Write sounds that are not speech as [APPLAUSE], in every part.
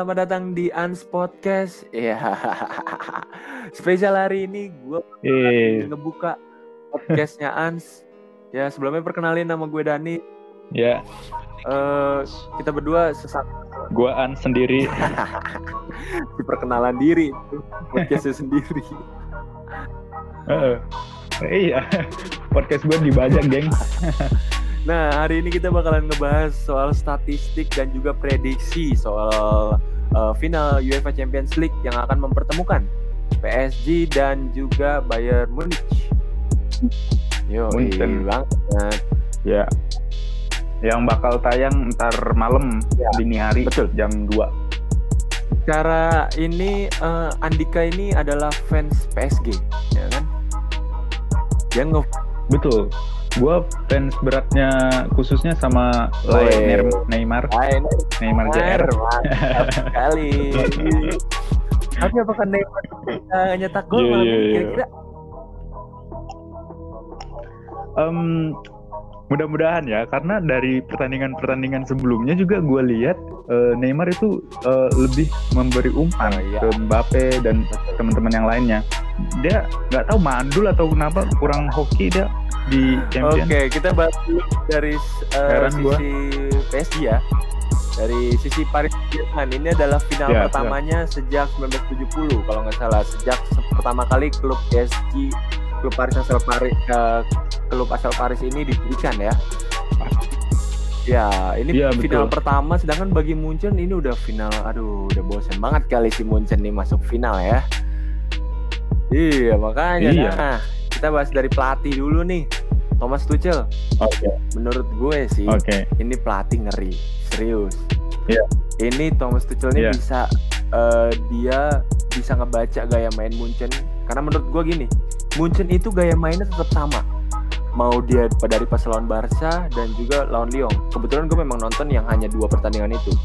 selamat datang di Ans Podcast. Ya, [LAUGHS] spesial hari ini gue Eh, ngebuka podcastnya Ans. Ya, sebelumnya perkenalin nama gue Dani. ya, Eh, kita berdua sesama gua an sendiri. [LAUGHS] di perkenalan diri, podcastnya sendiri. Heeh. iya, podcast gue dibajak, geng. [LAUGHS] Nah, hari ini kita bakalan ngebahas soal statistik dan juga prediksi soal eh, final UEFA Champions League yang akan mempertemukan PSG dan juga Bayern Munich. Yo, Munchen. banget. Ya, yang bakal tayang ntar malam Ya, dini hari betul. jam 2 Cara ini eh, Andika ini adalah fans PSG, ya kan? Dia nge Betul. Gua fans beratnya khususnya sama Neymar, Neymar JR. sekali. [LAUGHS] Tapi apakah Neymar bisa nyetak gol Iya, malam ini? iya. Kira-kira Em, mudah-mudahan ya, karena dari pertandingan-pertandingan sebelumnya juga gue lihat eh, Neymar itu eh, lebih memberi umpan Oh, iya. ke Mbappe dan teman-teman yang lainnya. Dia nggak tahu mandul atau kenapa kurang hoki dia di Oke, champion. kita bahas dulu dari uh, Heran gua. sisi PSG ya. Dari sisi Paris Saint-Germain ini adalah final Ya, pertamanya sejak 1970 kalau nggak salah. Sejak se- pertama kali klub PSG, klub Paris asal Paris, eh, klub asal Paris ini didirikan ya. Ya, ini Iya, final betul. pertama. Sedangkan bagi Munchen ini udah final. Aduh, udah bosen banget kali si Munchen nih masuk final ya. Iya, makanya. Iya. Nah, kita bahas dari pelatih dulu nih. Thomas Tuchel. Oke, Menurut gue sih, oke. ini pelatih ngeri, serius. Iya. Ini Thomas Tuchel ini Iya. bisa eh, dia bisa ngebaca gaya main Munchen. Karena menurut gue gini, Munchen itu gaya mainnya tetap sama. Mau dia dari pas lawan Barca dan juga lawan Lyon. Kebetulan gue memang nonton yang hanya dua pertandingan itu.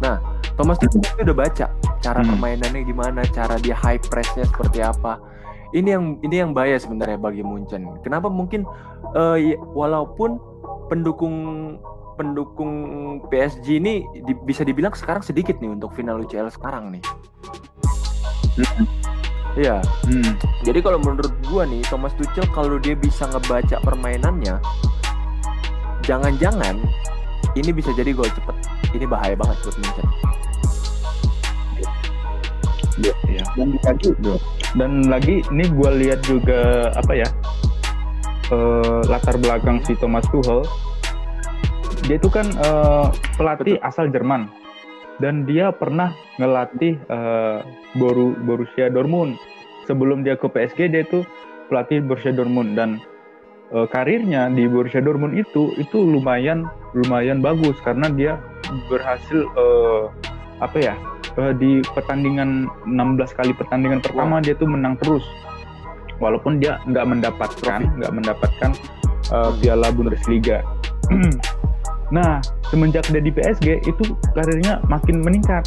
Nah, Thomas Tuchel itu udah baca cara Hmm. permainannya gimana, cara dia high pressnya seperti apa. Ini yang ini yang bahaya sebenarnya bagi Munchen. Kenapa mungkin ya, walaupun pendukung pendukung PSG ini di- bisa dibilang sekarang sedikit nih untuk final UCL sekarang nih. Iya, Hmm, jadi kalau menurut gua nih Thomas Tuchel kalau dia bisa ngebaca permainannya, jangan-jangan ini bisa jadi gol cepet. Ini bahaya banget buat Munchen. Iya. Dan lagi, dan lagi ini gue lihat juga apa ya eh, latar belakang si Thomas Tuchel. Dia itu kan eh, pelatih asal Jerman dan dia pernah ngelatih Boru Borussia Dortmund. Sebelum dia ke PSG dia itu pelatih Borussia Dortmund dan eh, karirnya di Borussia Dortmund itu itu lumayan lumayan bagus karena dia berhasil eh, apa ya eh, di pertandingan 16 kali pertandingan pertama dia tuh menang terus. Walaupun dia nggak mendapatkan nggak mendapatkan eh, piala Bundesliga. [CLEARS THROAT] Nah semenjak dia di PSG itu karirnya makin meningkat.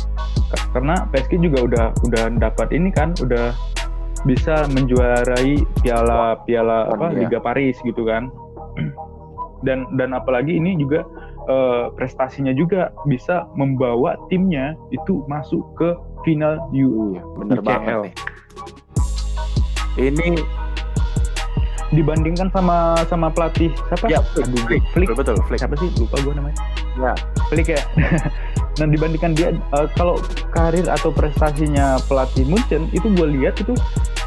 Karena PSG juga udah udah dapat ini kan udah bisa menjuarai piala piala apa Iya. Liga Paris gitu kan. [CLEARS THROAT] Dan dan apalagi ini juga eh, prestasinya juga bisa membawa timnya itu masuk ke final U Iya, bener UCL. banget nih. Ini dibandingkan sama sama pelatih siapa? ya, Aduh, Flick, Flick. betul, Flick. Siapa sih? Lupa gue namanya. Ya, Flick ya. [LAUGHS] nah dibandingkan dia eh, kalau karir atau prestasinya pelatih Munchen itu gue lihat itu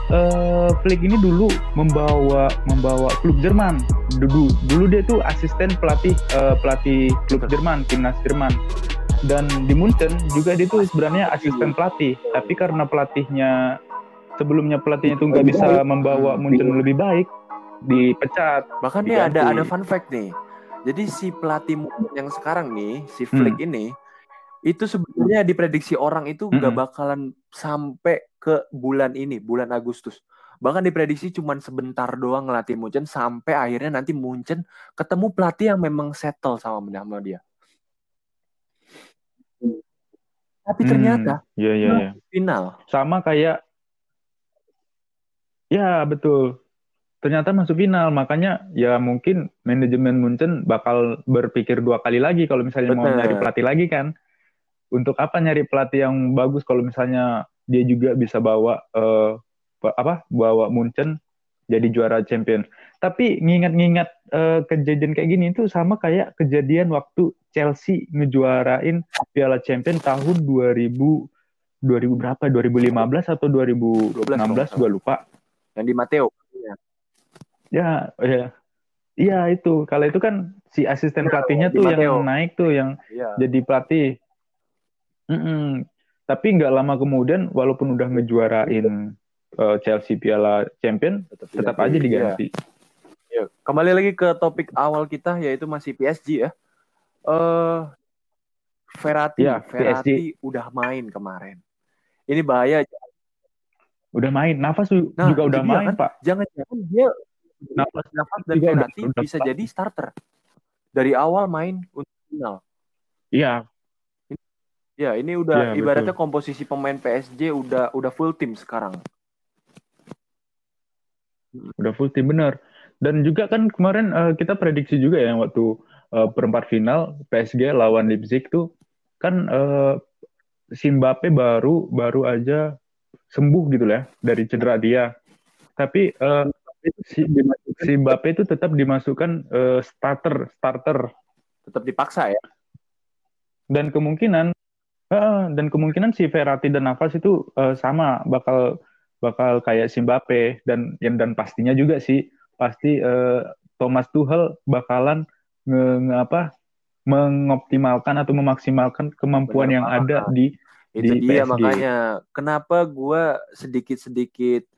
eh Flick ini dulu membawa membawa klub Jerman. Dulu dulu dia tuh asisten pelatih eh, pelatih klub. Jerman, timnas Jerman. Dan di Munchen juga dia tuh sebenarnya asisten pelatih, tapi karena pelatihnya sebelumnya pelatihnya itu nggak bisa membawa Munchen lebih baik, dipecat. bahkan nih ada Diganti. ada fun fact nih. Jadi si pelatih yang sekarang nih, si Flick ini itu sebenarnya diprediksi orang itu nggak Mm-mm. bakalan sampai ke bulan ini, bulan Agustus. Bahkan diprediksi cuman sebentar doang ngelatih Munchen sampai akhirnya nanti Munchen ketemu pelatih yang memang settle sama sama dia. Tapi Hmm, ternyata Iya iya iya. final Sama kayak ya betul. Ternyata masuk final, makanya ya mungkin manajemen Munchen bakal berpikir dua kali lagi kalau misalnya mau Bener. nyari pelatih lagi kan. Untuk apa nyari pelatih yang bagus kalau misalnya dia juga bisa bawa uh, apa bawa Munchen jadi juara champion. Tapi ngingat-ngingat uh, kejadian kayak gini itu sama kayak kejadian waktu Chelsea ngejuarain Piala Champion tahun 2000 2000 berapa? 2015 atau 2016 gue lupa. Yang di Matteo. Ya, ya, ya. Iya itu. Kalau itu kan si asisten ya, pelatihnya tuh yang naik tuh yang ya. jadi pelatih. Mm -mm. Tapi nggak lama kemudian, walaupun udah ngejuarain uh, Chelsea Piala Champion tetap, tetap aja diganti. Ya. ya. Kembali lagi ke topik awal kita yaitu masih PSG ya. Uh, Verratti, ya, Verratti PSG. udah main kemarin. Ini bahaya. Udah main, nafas nah, juga udah main, kan, Pak. Jangan-jangan dia nafas nafas dan Verratti udah, bisa udah jadi starter. Dari awal main untuk final. Iya, Ya, ini udah ya, ibaratnya betul. komposisi pemain PSG udah udah full tim sekarang. Udah full tim benar. Dan juga kan kemarin uh, kita prediksi juga ya waktu uh, perempat final PSG lawan Leipzig tuh kan uh, si Mbappe baru baru aja sembuh gitu lah ya, dari cedera dia. Tapi uh, si, si Mbappe itu tetap dimasukkan uh, starter starter. Tetap dipaksa ya. Dan kemungkinan uh, dan kemungkinan si Verratti dan Navas itu uh, sama bakal bakal kayak Simbape dan yang dan pastinya juga sih pasti uh, Thomas Tuchel bakalan nge, nge apa mengoptimalkan atau memaksimalkan kemampuan Benar, yang ada di itu di dia PSG. makanya. Kenapa gue sedikit-sedikit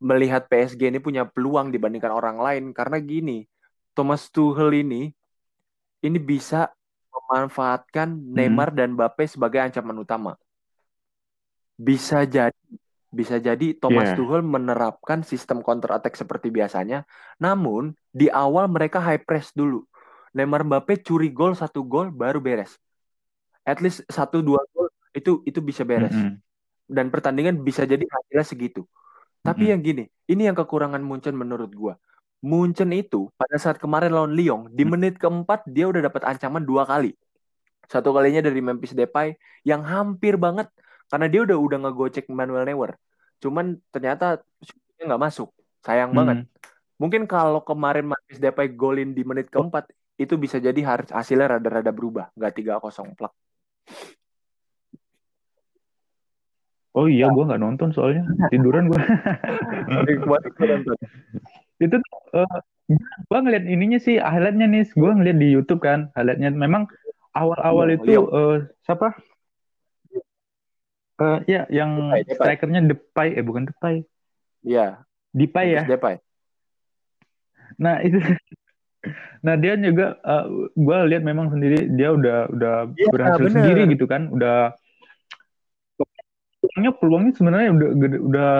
melihat PSG ini punya peluang dibandingkan orang lain? Karena gini Thomas Tuchel ini ini bisa memanfaatkan hmm. Neymar dan Mbappe sebagai ancaman utama bisa jadi bisa jadi Thomas yeah. Tuchel menerapkan sistem counter attack seperti biasanya, namun di awal mereka high press dulu. Neymar Mbappe curi gol satu gol baru beres. At least satu dua gol itu itu bisa beres. Mm -hmm. Dan pertandingan bisa jadi hasilnya segitu. Tapi mm -hmm. yang gini, ini yang kekurangan Munchen menurut gua. Munchen itu pada saat kemarin lawan Lyon di menit keempat dia udah dapat ancaman dua kali. Satu kalinya dari Memphis Depay yang hampir banget karena dia udah udah ngegocek Manuel Neuer. Cuman ternyata nggak masuk. Sayang hmm. banget mungkin kalau kemarin Memphis Depay golin di menit keempat itu bisa jadi hasilnya rada-rada berubah. Nggak tiga kosong plak. Oh iya, gue nggak nonton soalnya. Tiduran gue. [LAUGHS] itu uh, eh, gue ngeliat ininya sih highlightnya nih, gue ngeliat di YouTube kan highlightnya. Memang awal-awal oh, itu uh, siapa Uh, ya, yang Depay, Depay. strikernya Depay, eh bukan Depay. Iya. Depay ya. Depay. Nah itu, nah dia juga, uh, gue lihat memang sendiri dia udah udah ya, berhasil bener. sendiri gitu kan, udah peluangnya peluangnya sebenarnya udah udah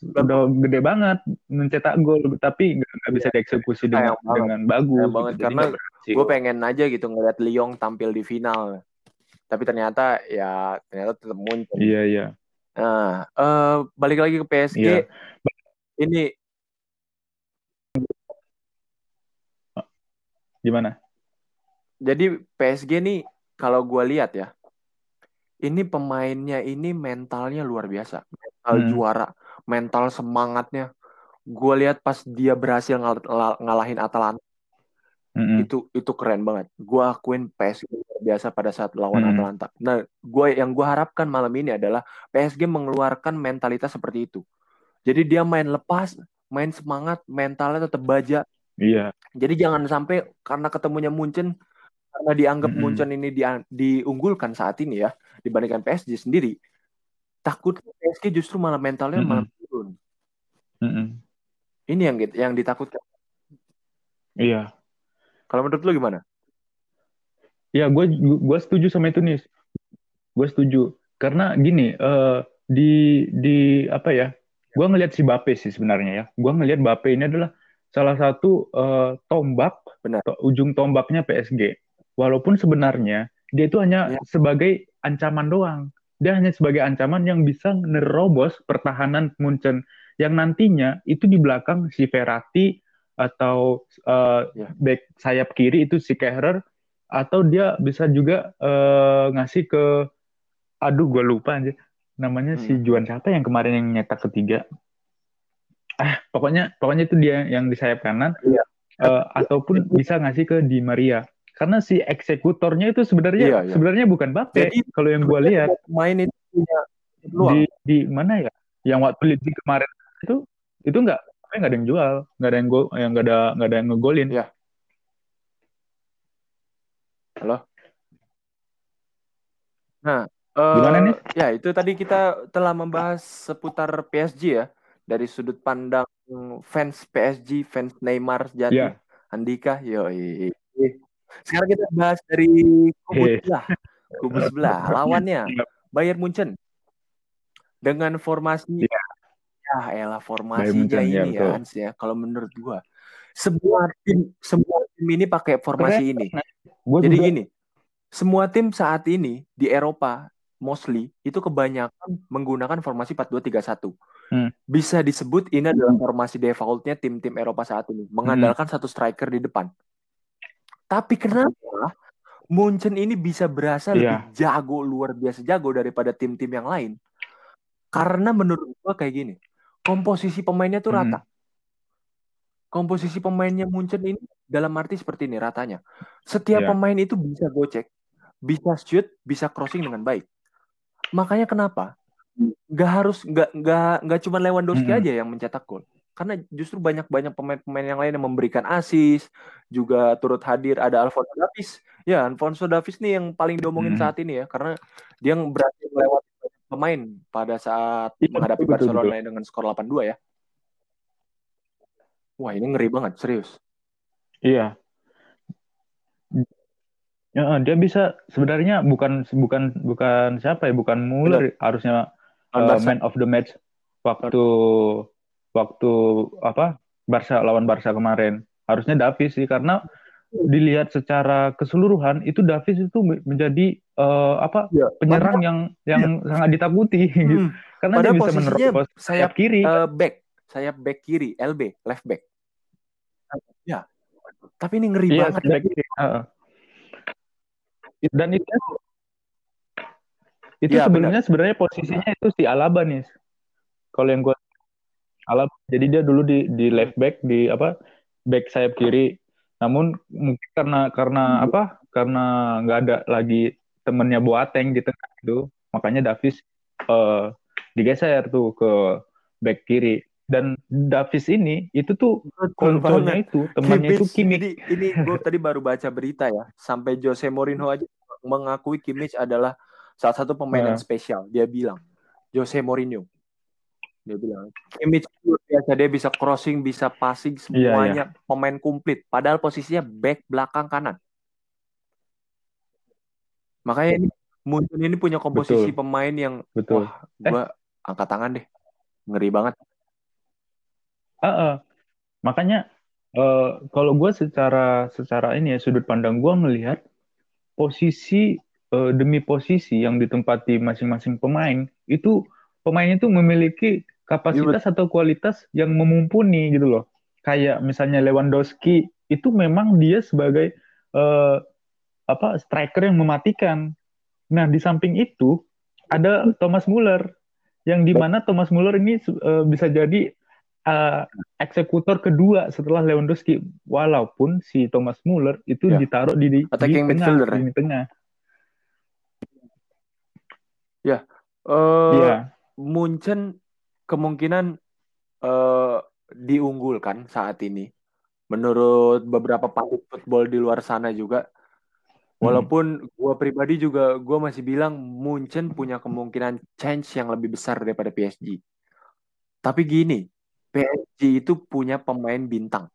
udah gede banget mencetak gol tapi nggak bisa iya, dieksekusi dengan dengan bagus. banget gitu. karena gue pengen aja gitu ngeliat Lyon tampil di final tapi ternyata ya ternyata tetap muncul. Iya iya. Nah, uh, balik lagi ke PSG. Iya. Ini gimana? Jadi PSG nih kalau gue lihat ya, ini pemainnya ini mentalnya luar biasa, mental hmm. juara, mental semangatnya. Gue lihat pas dia berhasil ngal ngalahin Atalanta, mm-hmm. itu itu keren banget. Gue akuin PSG biasa pada saat lawan mm-hmm. Atalanta. Nah, gue yang gue harapkan malam ini adalah PSG mengeluarkan mentalitas seperti itu. Jadi dia main lepas, main semangat, mentalnya tetap baja. Iya. Jadi jangan sampai karena ketemunya Munchen karena dianggap mm-hmm. Munchen ini di, diunggulkan saat ini ya dibandingkan PSG sendiri. Takut PSG justru malah mentalnya mm-hmm. malah turun. Mm-hmm. Ini yang yang ditakutkan. Iya. Kalau menurut lu gimana? Ya, gue gue setuju sama itu nih. Gue setuju karena gini uh, di di apa ya? Gue ngelihat si Bape sih sebenarnya ya. Gue ngelihat Bape ini adalah salah satu uh, tombak, Benar. To, ujung tombaknya PSG. Walaupun sebenarnya dia itu hanya ya. sebagai ancaman doang. Dia hanya sebagai ancaman yang bisa nerobos pertahanan Munchen yang nantinya itu di belakang si Verratti atau uh, yeah. back sayap kiri itu si Kehrer atau dia bisa juga uh, ngasih ke aduh gue lupa aja namanya hmm. si Juan siapa yang kemarin yang nyetak ketiga ah pokoknya pokoknya itu dia yang di sayap kanan iya. uh, ataupun bisa ngasih ke Di Maria karena si eksekutornya itu sebenarnya iya, iya. sebenarnya bukan Bape kalau yang gue lihat. main itu punya di di mana ya? Yang waktu di kemarin itu itu nggak nggak ada yang jual nggak ada yang gol yang nggak ada nggak ada yang ngegolin. Ya halo? Nah uh, gimana nih? ya itu tadi kita telah membahas seputar PSG ya. Dari sudut pandang fans PSG fans Neymar jadi yeah. Andika yoi sekarang kita bahas dari kubu sebelah kubu sebelah [LAUGHS] lawannya iya. Bayern Munchen dengan formasi yeah ya elah formasinya ini ya, Hans ya. Kalau menurut gua semua tim semua tim ini pakai formasi ini. Gua Jadi juga... gini, semua tim saat ini di Eropa mostly itu kebanyakan menggunakan formasi 4-2-3-1. Hmm. Bisa disebut ini adalah formasi defaultnya tim-tim Eropa saat ini, mengandalkan hmm. satu striker di depan. Tapi kenapa Munchen ini bisa berasa yeah. lebih jago, luar biasa jago daripada tim-tim yang lain? Karena menurut gua kayak gini komposisi pemainnya tuh rata. Hmm. Komposisi pemainnya Munchen ini dalam arti seperti ini ratanya. Setiap yeah. pemain itu bisa gocek, bisa shoot, bisa crossing dengan baik. Makanya kenapa? Gak harus gak gak gak cuma Lewandowski hmm. aja yang mencetak gol. Karena justru banyak-banyak pemain-pemain yang lain yang memberikan assist, juga turut hadir ada Alfonso Davies. Ya, Alfonso Davies nih yang paling diomongin hmm. saat ini ya, karena dia berhasil melewati pemain pada saat ya, menghadapi betul, Barcelona betul. dengan skor 8-2 ya. Wah, ini ngeri banget, serius. Iya. Ya, dia bisa sebenarnya bukan bukan bukan siapa ya, bukan Muller harusnya uh, man of the match waktu waktu apa Barca lawan Barca kemarin. Harusnya Davis sih karena dilihat secara keseluruhan itu Davis itu menjadi uh, apa ya, penyerang yang yang ya. sangat ditakuti hmm. gitu. [LAUGHS] Karena Padahal dia bisa menerobos sayap kiri, uh, back, sayap back kiri, LB, left back. Ya. Tapi ini ngeri ya, banget. Back kiri. Uh. Dan itu itu ya, sebenarnya sebenarnya posisinya itu si Alaba nih. Kalau yang gue Alaba, jadi dia dulu di di left back di apa back sayap kiri. Namun mungkin karena karena hmm. apa? Karena nggak ada lagi temennya Boateng di tengah itu makanya Davis uh, digeser tuh ke back kiri dan Davis ini itu tuh konsolnya itu temannya itu Kimmich. Jadi ini gue tadi baru baca berita ya sampai Jose Mourinho aja mengakui Kimmich adalah salah satu pemain yang nah. spesial. Dia bilang Jose Mourinho. Dia bilang Kimmich biasa dia bisa crossing, bisa passing iya, iya. semuanya iya, iya. pemain komplit. Padahal posisinya back belakang kanan. Makanya ini Munchen ini punya komposisi Betul. pemain yang Betul. wah, gua eh. angkat tangan deh. Ngeri banget. Uh, uh. Makanya uh, kalau gue secara secara ini ya sudut pandang gue melihat posisi uh, demi posisi yang ditempati masing-masing pemain itu pemain itu memiliki kapasitas ya, atau kualitas yang memumpuni gitu loh. Kayak misalnya Lewandowski itu memang dia sebagai uh, apa striker yang mematikan. Nah, di samping itu ada Thomas Muller yang di mana Thomas Muller ini uh, bisa jadi uh, eksekutor kedua setelah Lewandowski walaupun si Thomas Muller itu ya. ditaruh di, di, di tengah di ya? tengah ya uh, ya Munchen kemungkinan uh, diunggulkan saat ini menurut beberapa pandit football di luar sana juga Hmm. Walaupun gue pribadi juga gue masih bilang Munchen punya kemungkinan change yang lebih besar daripada PSG. Tapi gini, PSG itu punya pemain bintang.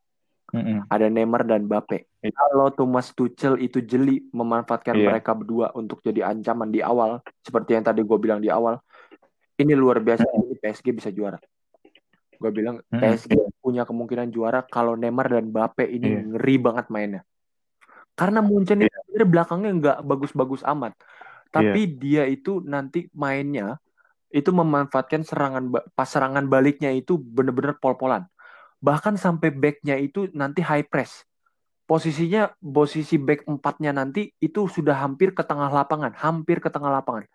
Mm-hmm. Ada Neymar dan Mbappe. Yeah. Kalau Thomas Tuchel itu jeli memanfaatkan yeah. mereka berdua untuk jadi ancaman di awal, seperti yang tadi gue bilang di awal, ini luar biasa. Mm-hmm. Ini PSG bisa juara. Gue bilang mm-hmm. PSG punya kemungkinan juara kalau Neymar dan Mbappe ini yeah. ngeri banget mainnya. Karena Munchen yeah. itu iya. belakangnya nggak bagus-bagus amat. Tapi yeah. dia itu nanti mainnya itu memanfaatkan serangan pas serangan baliknya itu bener-bener pol-polan. Bahkan sampai backnya itu nanti high press. posisinya posisi back empatnya nanti itu sudah hampir ke tengah lapangan, hampir ke tengah lapangan.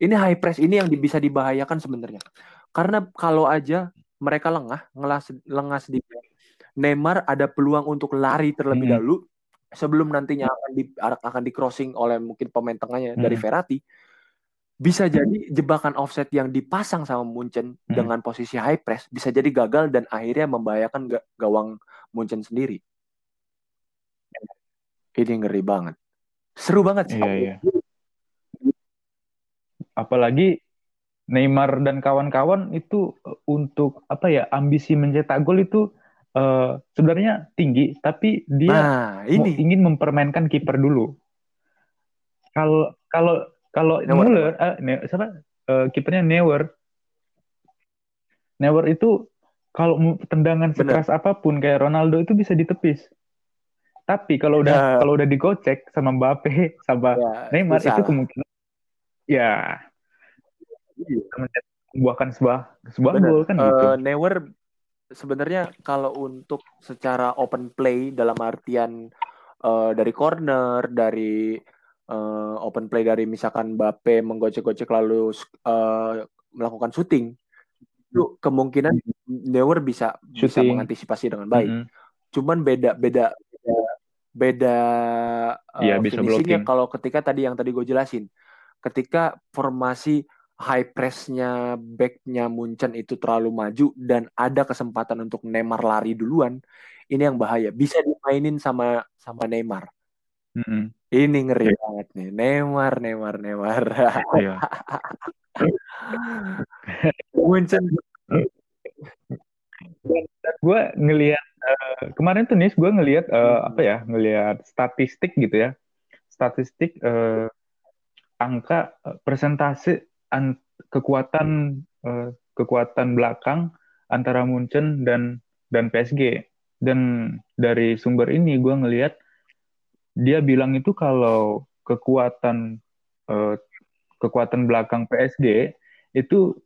Ini high press ini yang bisa dibahayakan sebenarnya. Karena kalau aja mereka lengah, ngelas lengah sedikit, Neymar ada peluang untuk lari terlebih hmm. dahulu sebelum nantinya akan di akan di crossing oleh mungkin pemain tengahnya hmm. dari Verratti. Bisa jadi jebakan offset yang dipasang sama Munchen hmm. dengan posisi high press bisa jadi gagal dan akhirnya membahayakan gawang Munchen sendiri. Ini ngeri banget. Seru banget sih. Iya, iya. Apalagi Neymar dan kawan-kawan itu eh, untuk apa ya ambisi mencetak gol itu uh, sebenarnya tinggi, tapi dia nah, ini. ingin mempermainkan kiper dulu. Kalau kalau kalau Neuer, uh, ne, siapa uh, kipernya Neuer, Neuer itu kalau tendangan sekeras apa pun kayak Ronaldo itu bisa ditepis. Tapi kalau udah ya. kalau udah digocek sama Mbappe [LAUGHS] sama ya, Neymar itu kemungkinan ya membuahkan sebuah sebuah gol kan uh, gitu. Neuer sebenarnya kalau untuk secara open play dalam artian uh, dari corner, dari uh, open play dari misalkan Mbappe menggocek-gocek lalu uh, melakukan shooting itu kemungkinan Neuer bisa shooting. bisa mengantisipasi dengan baik. Mm -hmm. Cuman beda beda beda uh, bisa finishingnya kalau ketika tadi yang tadi gue jelasin ketika formasi high pressnya backnya Munchen itu terlalu maju dan ada kesempatan untuk Neymar lari duluan ini yang bahaya. Bisa dimainin sama sama Neymar. Mm -hmm. ini ngeri yeah. banget nih. Neymar Neymar Neymar. Yeah. [LAUGHS] Munchen. Gue ngelihat uh, kemarin tuh nih gue ngelihat uh, apa ya ngelihat statistik gitu ya. Statistik uh, angka persentase an kekuatan uh, kekuatan belakang antara Munchen dan dan PSG dan dari sumber ini gue ngelihat dia bilang itu kalau kekuatan uh, kekuatan belakang PSG itu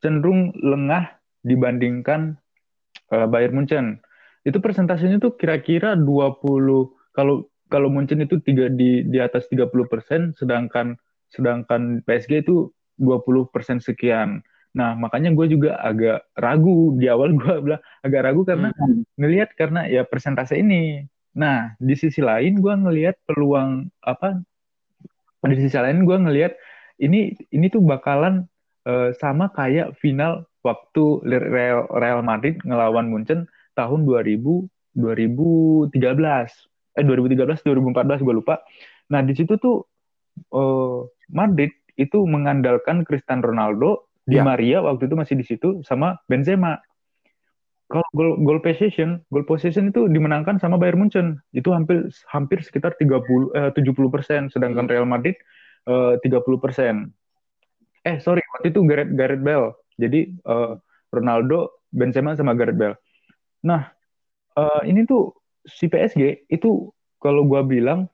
cenderung lengah dibandingkan uh, Bayern Munchen. Itu persentasenya tuh kira-kira 20 kalau kalau Munchen itu tiga di di atas 30%, sedangkan sedangkan PSG itu 20% sekian. Nah, makanya gue juga agak ragu di awal gue [LAUGHS] bilang agak ragu karena hmm. ngelihat karena ya persentase ini. Nah, di sisi lain gue ngelihat peluang apa? Di sisi lain gue ngelihat ini ini tuh bakalan uh, sama kayak final waktu Real, Real Madrid ngelawan Munchen tahun 2000 2013 eh 2013 2014 gue lupa. Nah di situ tuh uh, Madrid itu mengandalkan Cristiano Ronaldo, Di ya. Maria waktu itu masih di situ sama Benzema. Kalau gol goal possession, goal possession itu dimenangkan sama Bayern Munchen. Itu hampir hampir sekitar 30 eh, 70 persen, sedangkan. Real Madrid eh, 30 persen. Eh sorry, waktu itu Gareth Gareth Bale jadi uh, Ronaldo, Benzema sama Gareth Bale. Nah, uh, ini tuh si PSG itu kalau gua bilang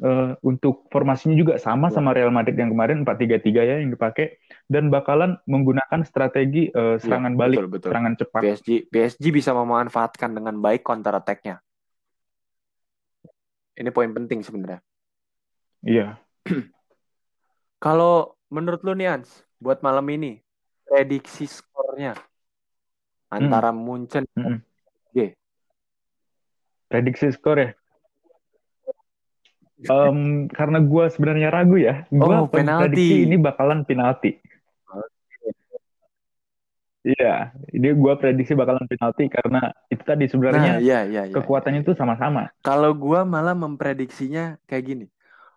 uh, untuk formasinya juga sama sama Real Madrid yang kemarin 4-3-3 ya yang dipakai dan bakalan menggunakan strategi uh, serangan ya, balik, betul, betul. serangan cepat. PSG PSG bisa memanfaatkan dengan baik counter attack-nya. Ini poin penting sebenarnya. Iya. [CLEARS THROAT] Kalau menurut lu nih Ans, buat malam ini prediksi skornya antara hmm. Munchen hmm. Prediksi skor ya. Um, karena gue sebenarnya ragu ya, gue oh, penalti ini bakalan penalti. Iya, ini gue prediksi bakalan penalti karena itu tadi sebenarnya nah, iya, iya, iya, kekuatannya itu sama-sama. Kalau gue malah memprediksinya kayak gini,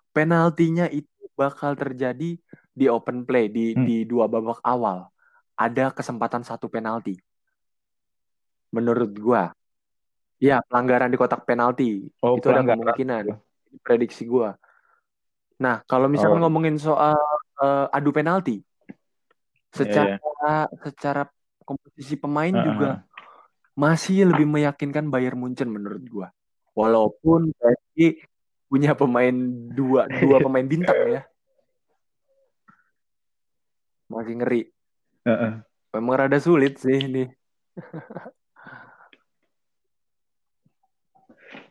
penaltinya itu bakal terjadi di open play di hmm. di dua babak awal ada kesempatan satu penalti. Menurut gua. Ya, pelanggaran di kotak penalti. Oh, itu pelanggaran. ada kemungkinan. Prediksi gua. Nah, kalau misalnya oh. ngomongin soal uh, adu penalti, secara yeah, yeah. secara komposisi pemain uh -huh. juga masih lebih meyakinkan Bayern Munchen menurut gua. Walaupun PSG punya pemain dua dua pemain bintang ya. Masih ngeri. Uh-uh. Memang rada sulit sih ini.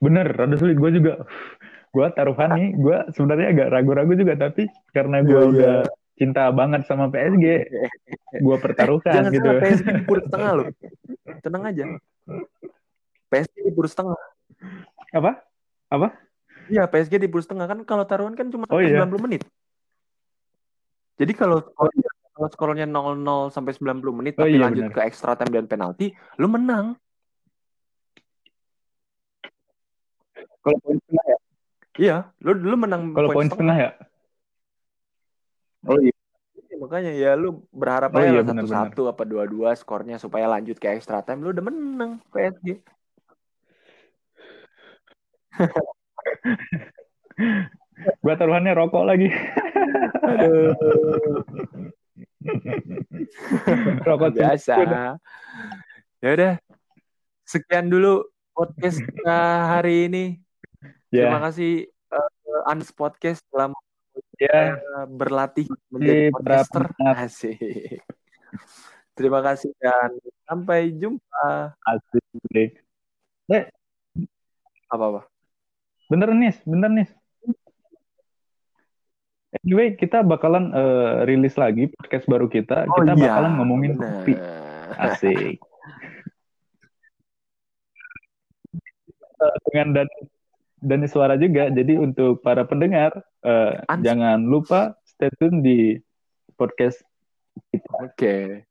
bener rada sulit gue juga gue taruhan nih gue sebenarnya agak ragu-ragu juga tapi karena gue Iya, iya. udah cinta banget sama PSG gue pertaruhkan Jangan gitu salah PSG di [LAUGHS] setengah loh. Tenang aja. PSG di setengah. apa apa Iya, PSG di setengah kan kalau taruhan kan cuma Oh, sampai iya. 90 menit. Jadi kalau kalau skornya 0-0 sampai 90 menit Oh, tapi iya, lanjut benar. ke extra time dan penalti, lu menang. kalau poin setengah ya Iya, lu lu menang kalau poin setengah ya Oh iya. Makanya ya lu berharap Oh aja iya, satu-satu apa dua-dua skornya supaya lanjut ke extra time. Lu udah menang PSG. gue [LAUGHS] taruhannya rokok lagi Aduh, [LAUGHS] rokok biasa. Ya udah. Sekian dulu podcast kita hari ini. Terima ya kasih uh, Ans Podcast telah ya uh, berlatih menjadi Terima kasih, podcaster. Asik. Terima kasih dan sampai jumpa. asik eh Apa-apa? bener nih bener nih anyway kita bakalan eh, rilis lagi podcast baru kita Oh kita iya, bakalan ngomongin benar. kopi asik [LAUGHS] Eh, dengan dan dan suara juga jadi untuk para pendengar Ans- jangan lupa stay tune di podcast Oke.